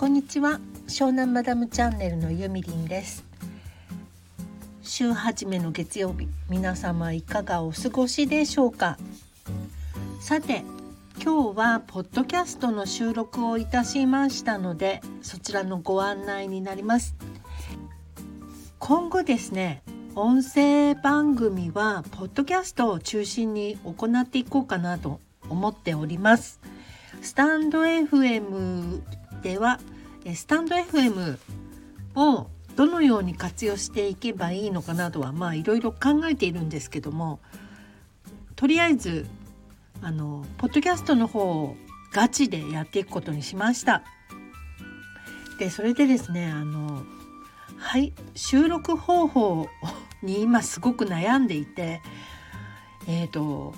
こんにちは。湘南マダムチャンネルのゆみりんです。週初めの月曜日皆様いかがお過ごしでしょうか？さて今日はポッドキャストの収録をいたしましたのでそちらのご案内になります。今後ですね音声番組はポッドキャストを中心に行っていこうかなと思っております。スタンド FM ではスタンド FM をどのように活用していけばいいのかなとはまあいろいろ考えているんですけどもとりあえずあのポッドキャストの方をガチでやっていくことにしました。でそれでですねあのはい収録方法に今すごく悩んでいてえっ、ー、と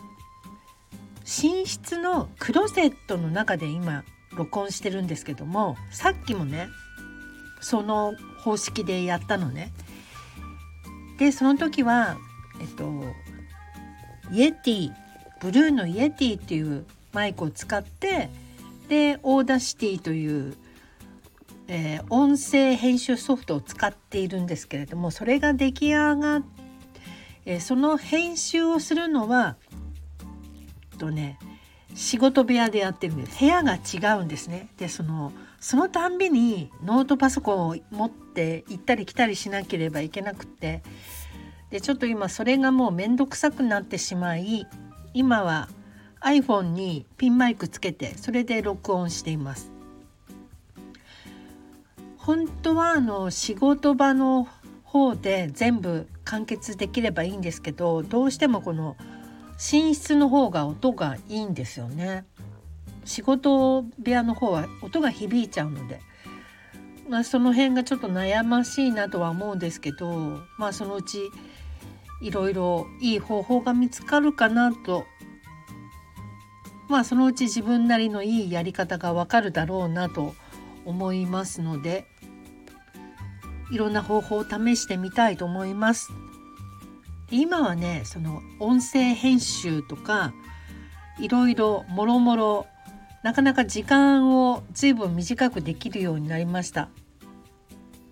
寝室のクローゼットの中で今録音してるんですけどもさっきもねその方式でやったのね。でその時はえっとイエティブルーのイエティっていうマイクを使ってで Audacity という、えー、音声編集ソフトを使っているんですけれどもそれが出来上がっえー、その編集をするのはとね仕事部屋でやってるんです。部屋が違うんですね。でそのそのたんびにノートパソコンを持って行ったり来たりしなければいけなくって。でちょっと今それがもう面倒くさくなってしまい今は iPhone にピンマイクつけてそれで録音しています。本当はあの仕事場の方で全部完結できればいいんですけどどうしてもこの寝室の方が音がいいんですよね。仕事部屋の方は音が響いちゃうので、まあ、その辺がちょっと悩ましいなとは思うんですけどまあそのうちいろいろいい方法が見つかるかなと。まあそのうち自分なりのいいやり方がわかるだろうなと思いますのでいろんな方法を試してみたいと思います。今はねその音声編集とかいろいろもろもろなかなか時間を随分短くできるようになりました。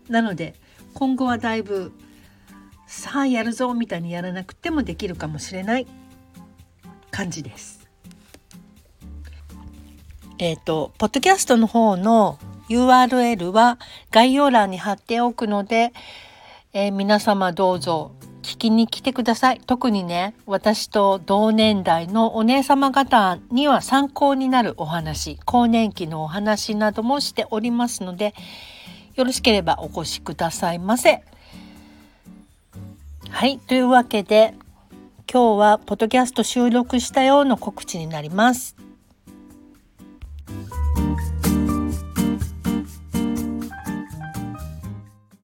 なので今後はだいぶさあやるぞみたいにやらなくてもできるかもしれない。感じです。えっ、ー、とポッドキャストの方の URL は概要欄に貼っておくので、えー、皆様どうぞ聞きに来てください。特にね、私と同年代のお姉様方には参考になるお話、更年期のお話などもしておりますので、よろしければお越しくださいませ。はい、というわけで、今日はポッドキャスト収録したような告知になります。